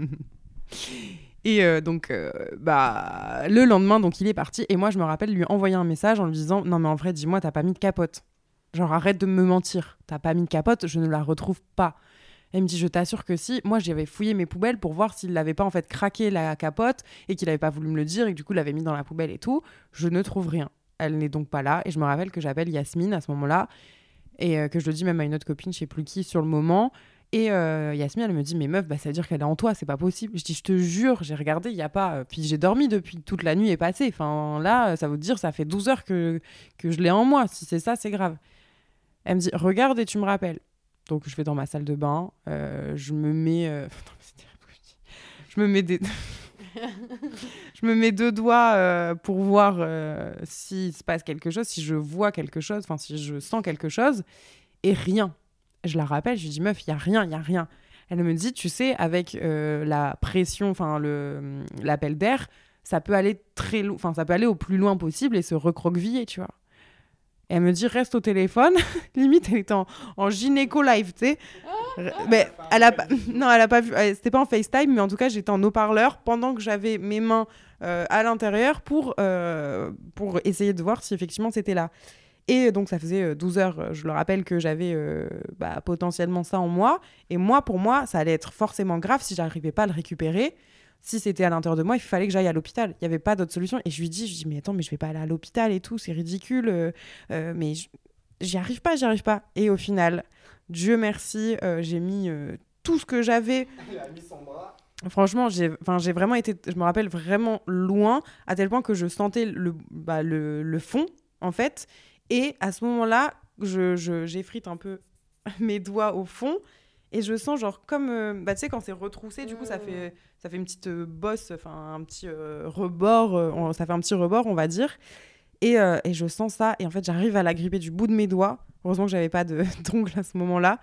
Et euh, donc, euh, bah, le lendemain, donc il est parti. Et moi, je me rappelle lui envoyer un message en lui disant Non, mais en vrai, dis-moi, t'as pas mis de capote. Genre, arrête de me mentir. T'as pas mis de capote, je ne la retrouve pas. Elle me dit, je t'assure que si. Moi, j'avais fouillé mes poubelles pour voir s'il n'avait pas en fait craqué la capote et qu'il n'avait pas voulu me le dire et du coup, l'avait mis dans la poubelle et tout. Je ne trouve rien. Elle n'est donc pas là. Et je me rappelle que j'appelle Yasmine à ce moment-là et euh, que je le dis même à une autre copine, je sais plus qui, sur le moment. Et euh, Yasmine, elle me dit, mais meuf, bah, ça veut dire qu'elle est en toi, c'est pas possible. Je dis, je te jure, j'ai regardé, il y a pas. euh, Puis j'ai dormi depuis, toute la nuit est passée. Enfin, là, ça veut dire, ça fait 12 heures que, que je l'ai en moi. Si c'est ça, c'est grave. Elle me dit, regarde et tu me rappelles. Donc je vais dans ma salle de bain, euh, je me mets. euh, je me mets des. je me mets deux doigts euh, pour voir euh, s'il se passe quelque chose, si je vois quelque chose, enfin si je sens quelque chose, et rien. Je la rappelle, je lui dis meuf, il y a rien, il y a rien. Elle me dit, tu sais, avec euh, la pression, enfin le l'appel d'air, ça peut aller très loin, enfin ça peut aller au plus loin possible et se recroqueviller, tu vois. Et elle me dit reste au téléphone. Limite, elle était en, en gynéco live, tu sais. mais elle a non, elle a pas vu. elle- C'était pas en FaceTime, mais en tout cas, j'étais en haut-parleur pendant que j'avais mes mains euh, à l'intérieur pour euh, pour essayer de voir si effectivement c'était là. Et donc ça faisait euh, 12 heures, euh, je le rappelle, que j'avais euh, bah, potentiellement ça en moi. Et moi, pour moi, ça allait être forcément grave si j'arrivais pas à le récupérer. Si c'était à l'intérieur de moi, il fallait que j'aille à l'hôpital. Il n'y avait pas d'autre solution. Et je lui dis, je lui dis, mais attends, mais je vais pas aller à l'hôpital et tout, c'est ridicule. euh, euh, mais j'y arrive pas, j'y arrive pas. Et au final, Dieu merci, euh, j'ai mis euh, tout ce que j'avais. Franchement, j'ai enfin, j'ai vraiment été, je me rappelle vraiment loin, à tel point que je sentais le, bah, le, le fond, en fait. Et à ce moment-là, je, je- j'effrite un peu mes doigts au fond. Et je sens genre comme, euh, bah, tu sais, quand c'est retroussé, du coup, ça fait, ça fait une petite euh, bosse, enfin un petit euh, rebord, on- ça fait un petit rebord, on va dire. Et, et je sens ça, et en fait, j'arrive à la gripper du bout de mes doigts. Heureusement que j'avais pas de- d'ongles à ce moment-là.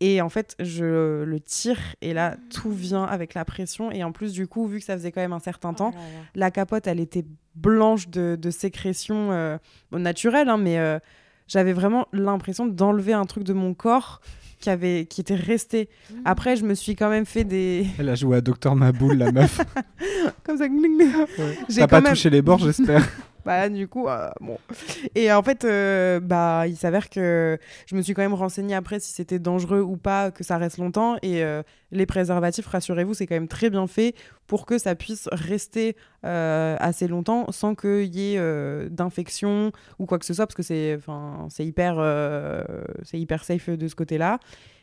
Et en fait, je le tire, et là, tout vient avec la pression. Et en plus, du coup, vu que ça faisait quand même un certain temps, la capote, elle était blanche de, de sécrétion euh, bon, naturelle, hein, mais euh, j'avais vraiment l'impression d'enlever un truc de mon corps qui, avait, qui était resté. Après, je me suis quand même fait des. Elle a joué à Docteur Maboul, la meuf. Comme ça. J'ai T'as pas même- touché les bords, j'espère. Bah, du coup, euh, bon. Et en fait, euh, bah, il s'avère que je me suis quand même renseignée après si c'était dangereux ou pas, que ça reste longtemps. Et euh, les préservatifs, rassurez-vous, c'est quand même très bien fait pour que ça puisse rester assez longtemps sans qu'il y ait d'infection ou quoi que ce soit, parce que c'est hyper, c'est hyper safe de ce côté-là.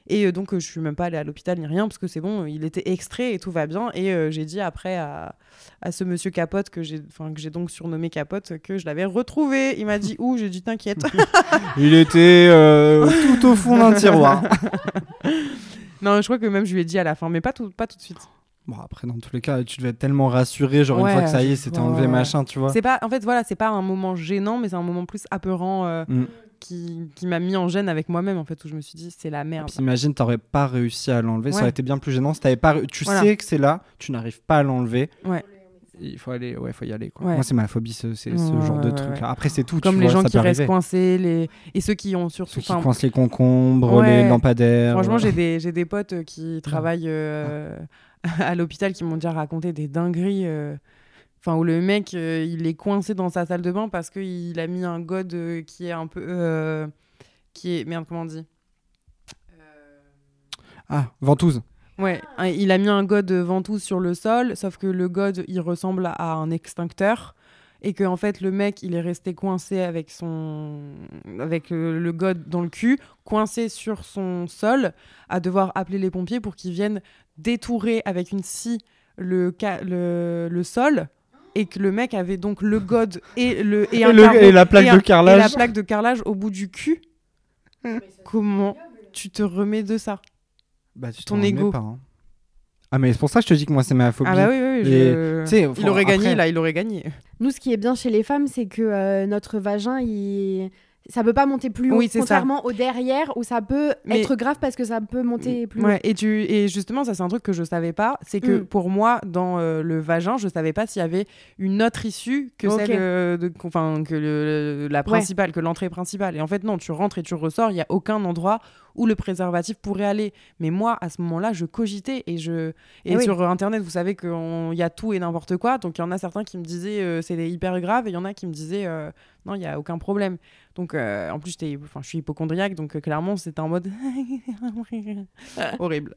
Et euh, donc, euh, je suis même pas allée à l'hôpital ni rien, parce que c'est bon, il était extrait et tout va bien. Et euh, j'ai dit après à, à ce monsieur Capote, que j'ai enfin, que j'ai donc surnommé Capote, que je l'avais retrouvé. Il m'a dit où J'ai dit t'inquiète. Il était euh, tout au fond d'un tiroir. non, je crois que même je lui ai dit à la fin, mais pas tout, pas tout de suite. Bon, après, dans tous les cas, tu devais être tellement rassuré, genre Ouais, une fois que ça y est, c'était ouais, enlevé, ouais. machin, tu vois. C'est pas, en fait, voilà, c'est pas un moment gênant, mais c'est un moment plus apeurant euh, Mm. Qui, qui m'a mis en gêne avec moi-même, en fait, où je me suis dit, c'est la merde. Imagine, t'aurais pas réussi à l'enlever, ça aurait été bien plus gênant. Si t'avais pas, tu Voilà. sais que c'est là, tu n'arrives pas à l'enlever. Ouais. Il faut aller, ouais, faut y aller. Quoi. Ouais. Moi, c'est ma phobie, ce, c'est ce Ouais, genre de truc. là Après, c'est tout. tu Comme les vois, gens qui restent coincés, les... et ceux qui ont surtout. Ceux qui coincent les concombres, les lampadaires. Franchement, j'ai des, j'ai des potes euh, qui travaillent euh, à l'hôpital qui m'ont déjà raconté des dingueries. euh, Enfin, où le mec, euh, il est coincé dans sa salle de bain parce qu'il a mis un god euh, qui est un peu. euh, qui est. Merde, comment on dit? Ah, ventouse. Ouais, un- il a mis un god ventouse sur le sol, sauf que le god, il ressemble à un extincteur. Et que en fait, le mec, il est resté coincé avec son. avec euh, le god dans le cul, coincé sur son sol, à devoir appeler les pompiers pour qu'ils viennent détourer avec une scie le, ca- le, le sol. Et que le mec avait donc le god et, le, et, Et un le- carreau- et la plaque et de carrelage. Et la plaque de carrelage au bout du cul. Comment tu te remets de ça? Bah, tu Ton ego. pas, hein. Ah, mais c'est pour ça que je te dis que moi, c'est ma phobie. Ah bah oui, oui, oui, Et, je- tu sais, il aurait gagné après- là, il aurait gagné. Nous, ce qui est bien chez les femmes, c'est que euh, notre vagin, il... ça peut pas monter plus haut. Oui, c'est ça. contrairement au derrière, où ça peut Mais- être grave parce que ça peut monter plus Ouais, haut. et, tu, et justement, ça c'est un truc que je savais pas, c'est que Mm. pour moi, dans euh, le vagin, je savais pas s'il y avait une autre issue que celle euh, de, enfin que le- la principale, que l'entrée principale. Et en fait, non, tu rentres et tu ressors, il y a aucun endroit où le préservatif pourrait aller. Mais moi, à ce moment-là, je cogitais et je et Eh oui. sur Internet, vous savez qu'il y a tout et n'importe quoi. Donc il y en a certains qui me disaient euh, c'est hyper grave et il y en a qui me disaient euh, non, il y a aucun problème. Donc euh, en plus, enfin, je suis hypochondriaque, donc clairement, c'était en mode horrible.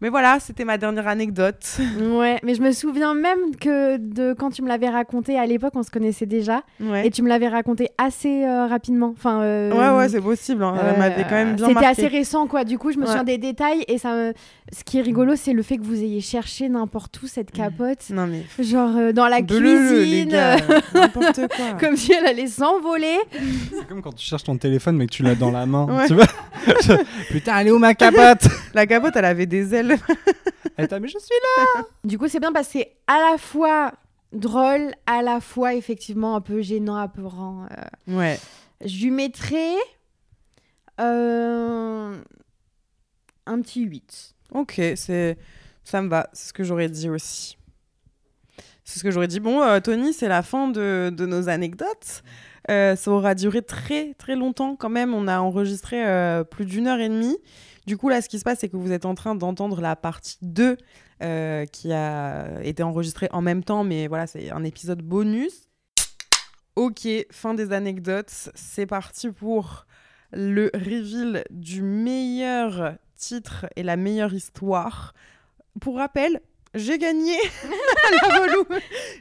Mais voilà, c'était ma dernière anecdote. Ouais, mais je me souviens même que de quand tu me l'avais raconté à l'époque, on se connaissait déjà, Ouais. et tu me l'avais raconté assez rapidement. Enfin, Ouais, ouais, c'est possible. hein. Elle m'avait quand même bien C'était marqué. assez récent, quoi. Du coup, je me Ouais. souviens des détails, et ça, me- ce qui est rigolo, c'est le fait que vous ayez cherché n'importe où cette capote, Non mais genre euh, dans la Bleu, cuisine, gars, n'importe quoi. comme si elle allait s'envoler. C'est comme quand tu cherches ton téléphone mais que tu l'as dans la main. Ouais. Tu vois Putain, elle est où ma capote? La capote, elle avait des ailes. Elle t'a mis, je suis là. Du coup, c'est bien parce que c'est à la fois drôle, à la fois effectivement un peu gênant, apeurant. euh. Ouais. Je lui mettrais euh, un petit 8. Ok, c'est ça me va. C'est ce que j'aurais dit aussi. C'est ce que j'aurais dit. Bon, euh, Tony, c'est la fin de, de nos anecdotes. Euh, ça aura duré très très longtemps quand même. On a enregistré plus d'une heure et demie. Du coup, là, ce qui se passe, c'est que vous êtes en train d'entendre la partie 2 euh, qui a été enregistrée en même temps, mais voilà, c'est un épisode bonus. Ok, fin des anecdotes. C'est parti pour le reveal du meilleur titre et la meilleure histoire. Pour rappel, j'ai gagné. La relou.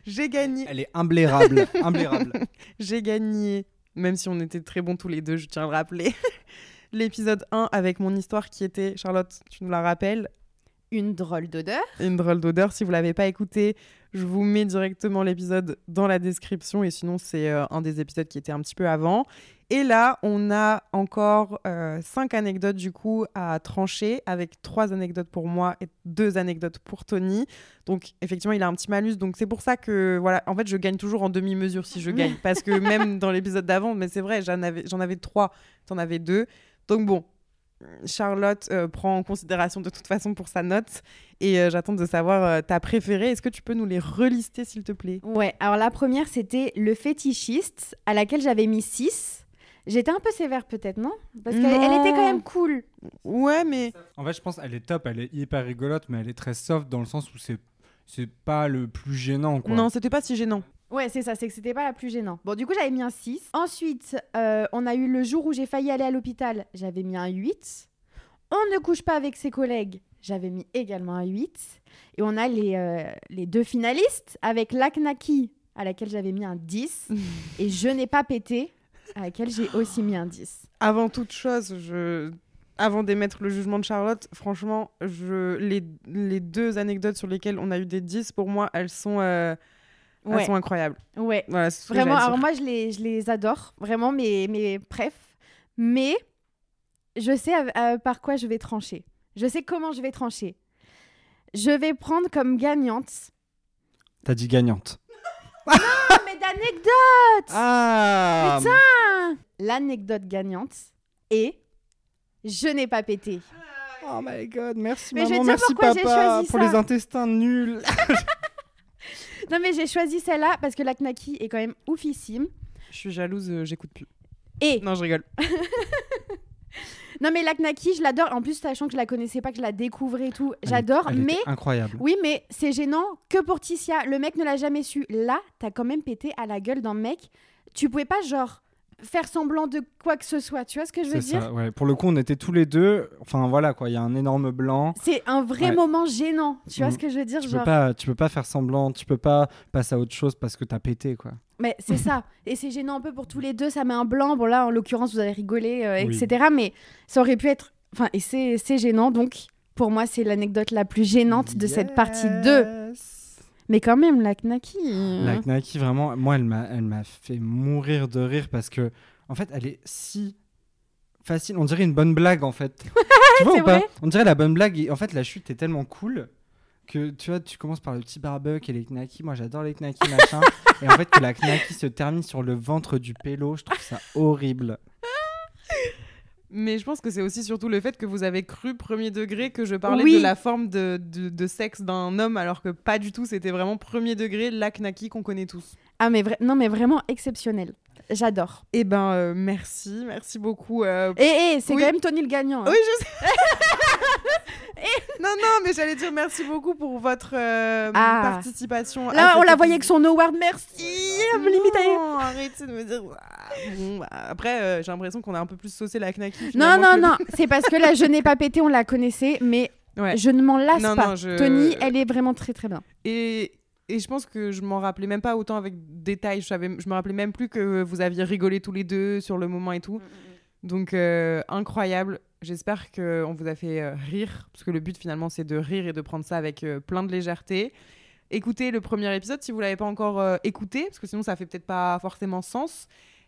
J'ai gagné. Elle est imblairable. imblairable. J'ai gagné, même si on était très bons tous les deux, je tiens à le rappeler. L'épisode 1 avec mon histoire qui était, Charlotte, tu nous la rappelles, Une drôle d'odeur. une drôle d'odeur. Si vous l'avez pas écouté, je vous mets directement l'épisode dans la description et sinon c'est euh, un des épisodes qui était un petit peu avant. Et là, on a encore euh, cinq anecdotes du coup à trancher avec trois anecdotes pour moi et deux anecdotes pour Tony. Donc effectivement, il a un petit malus. Donc c'est pour ça que voilà, en fait, je gagne toujours en demi-mesure si je gagne parce que même dans l'épisode d'avant, mais c'est vrai, j'en avais j'en avais trois, t'en avais deux. Donc bon, Charlotte euh, prend en considération de toute façon pour sa note et euh, j'attends de savoir euh, ta préférée. Est-ce que tu peux nous les relister s'il te plaît? Ouais, alors la première, c'était le fétichiste, à laquelle j'avais mis 6. J'étais un peu sévère peut-être, non? Parce qu'elle elle était quand même cool. Ouais, mais En fait, je pense qu'elle est top, elle est hyper rigolote, mais elle est très soft dans le sens où c'est c'est pas le plus gênant quoi. non, c'était pas si gênant. Ouais, c'est ça, c'est que c'était pas la plus gênante. Bon, du coup, j'avais mis un 6. Ensuite, euh, on a eu le jour où j'ai failli aller à l'hôpital, j'avais mis un 8. On ne couche pas avec ses collègues, j'avais mis également un 8. Et on a les, euh, les deux finalistes avec Laknaki, à laquelle j'avais mis un 10. et Je n'ai pas pété, à laquelle j'ai aussi mis un 10. Avant toute chose, je avant d'émettre le jugement de Charlotte, franchement, je les, les deux anecdotes sur lesquelles on a eu des 10 pour moi, elles sont euh, elles Ouais, sont incroyables. ouais. Voilà, Vraiment, alors moi, je les, je les adore, vraiment, mes, mes prefs. Mais je sais euh, par quoi je vais trancher. Je sais comment je vais trancher. Je vais prendre comme gagnante. T'as dit gagnante. Ah, mais d'anecdote Ah Putain L'anecdote gagnante est Je n'ai pas pété. Oh my god, merci Mais je vais maman, te dire merci papa choisi pour ça. les intestins nuls. Non, mais j'ai choisi celle-là parce que la Knaki est quand même oufissime. Je suis jalouse, euh, j'écoute plus. Et Non, je rigole. non, mais la Knaki, je l'adore. En plus, sachant que je la connaissais pas, que je la découvrais et tout, Elle j'adore. est- elle était Mais incroyable. Oui, mais c'est gênant que pour Ticia. Le mec ne l'a jamais su. Là, t'as quand même pété à la gueule d'un mec. Tu pouvais pas, genre, faire semblant de quoi que ce soit. Tu vois ce que je veux dire ça, ouais. Pour le coup, on était tous les deux. Enfin voilà quoi, il y a un énorme blanc. C'est un vrai Ouais. moment gênant. Tu vois Mm. ce que je veux dire Tu genre... peux pas, tu peux pas faire semblant, tu peux pas passer à autre chose parce que t'as pété quoi. Mais c'est ça. Et c'est gênant un peu pour tous les deux. Ça met un blanc. Bon, là, en l'occurrence, vous allez rigoler, euh, Oui. etc. Mais ça aurait pu être. Enfin, et c'est c'est gênant. Donc, pour moi, c'est l'anecdote la plus gênante de cette partie 2. Mais quand même, la Knaki. La Knaki, vraiment, moi, elle m'a, fait mourir de rire parce que, en fait, elle est si facile. On dirait une bonne blague, en fait. tu vois ou pas. On dirait la bonne blague. Et en fait, la chute est tellement cool que, tu vois, tu commences par le petit barbecue et les Knaki. Moi, j'adore les Knaki, machin. et en fait, que la Knaki se termine sur le ventre du pélo, je trouve ça horrible. Mais je pense que c'est aussi surtout le fait que vous avez cru premier degré que je parlais Oui. de la forme de, de, de sexe d'un homme alors que pas du tout, c'était vraiment premier degré la knaki qu'on connaît tous. Ah, mais non, mais vraiment exceptionnel. j'adore. Eh ben, euh, merci, merci beaucoup. euh, Et, et c'est Oui. quand même Tony le gagnant. hein. Oui, je sais. non, non, mais j'allais dire merci beaucoup pour votre euh, Ah. participation. Là, on la voyait avec son award, merci. Limitait. Non, arrêtez de me dire. Ah, bon, bah, après, euh, j'ai l'impression qu'on a un peu plus saucé la knacky. Non, non, que- non, c'est parce que la Je n'ai pas pété, on la connaissait, mais Ouais. je ne m'en lasse Non, pas. non, je- Tony, elle est vraiment très très bien. Et, et je pense que je m'en rappelais même pas autant avec détail. Je, savais, je me rappelais même plus que vous aviez rigolé tous les deux sur le moment et tout. Donc, euh, incroyable. J'espère qu'on vous a fait euh, rire, parce que le but finalement c'est de rire et de prendre ça avec euh, plein de légèreté. Écoutez le premier épisode si vous l'avez pas encore écouté, parce que sinon ça fait peut-être pas forcément sens.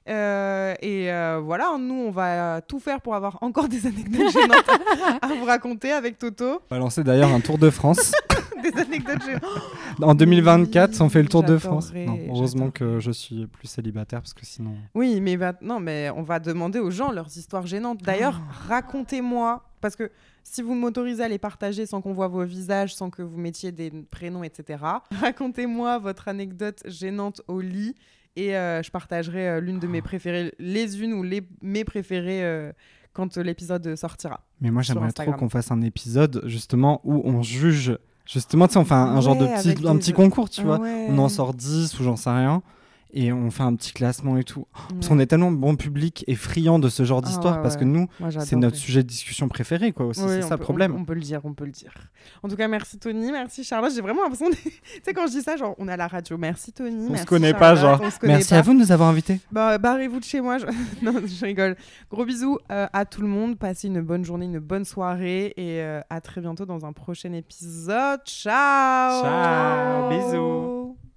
Euh, et euh, voilà, nous on va tout faire pour avoir encore des anecdotes gênantes à vous raconter avec Toto. On va lancer d'ailleurs un Tour de France. Des anecdotes gênantes. En 2024, on fait le Tour de France. Non, heureusement que je suis plus célibataire parce que sinon. Oui, mais va- non, mais on va demander aux gens leurs histoires gênantes. D'ailleurs, racontez-moi, parce que si vous m'autorisez à les partager sans qu'on voit vos visages, sans que vous mettiez des prénoms, etc., racontez-moi votre anecdote gênante au lit et euh, je partagerai euh, l'une de mes préférées, les unes ou les mes préférées euh, quand l'épisode sortira. Mais moi, j'aimerais trop qu'on fasse un épisode justement où on juge. Justement, tu sais, on fait un, un genre de petit, avec un des- petit concours, tu vois. On en sort 10 ou j'en sais rien. Et on fait un petit classement et tout. Parce qu'on est tellement bon public et friand de ce genre Ah d'histoire ouais, parce ouais. que nous, c'est notre sujet de discussion préféré, quoi. Aussi, Oui, c'est ça le problème. On, on peut le dire, on peut le dire. En tout cas, merci Tony, merci Charlotte. J'ai vraiment l'impression, de... tu sais, quand je dis ça, genre, on est à la radio. Merci Tony. On merci se connaît pas, genre. connaît Merci pas. à vous de nous avoir invités. Bah, barrez-vous de chez moi. Je... non, je rigole. Gros bisous euh, à tout le monde. Passez une bonne journée, une bonne soirée et euh, à très bientôt dans un prochain épisode. Ciao. Ciao. Bisous.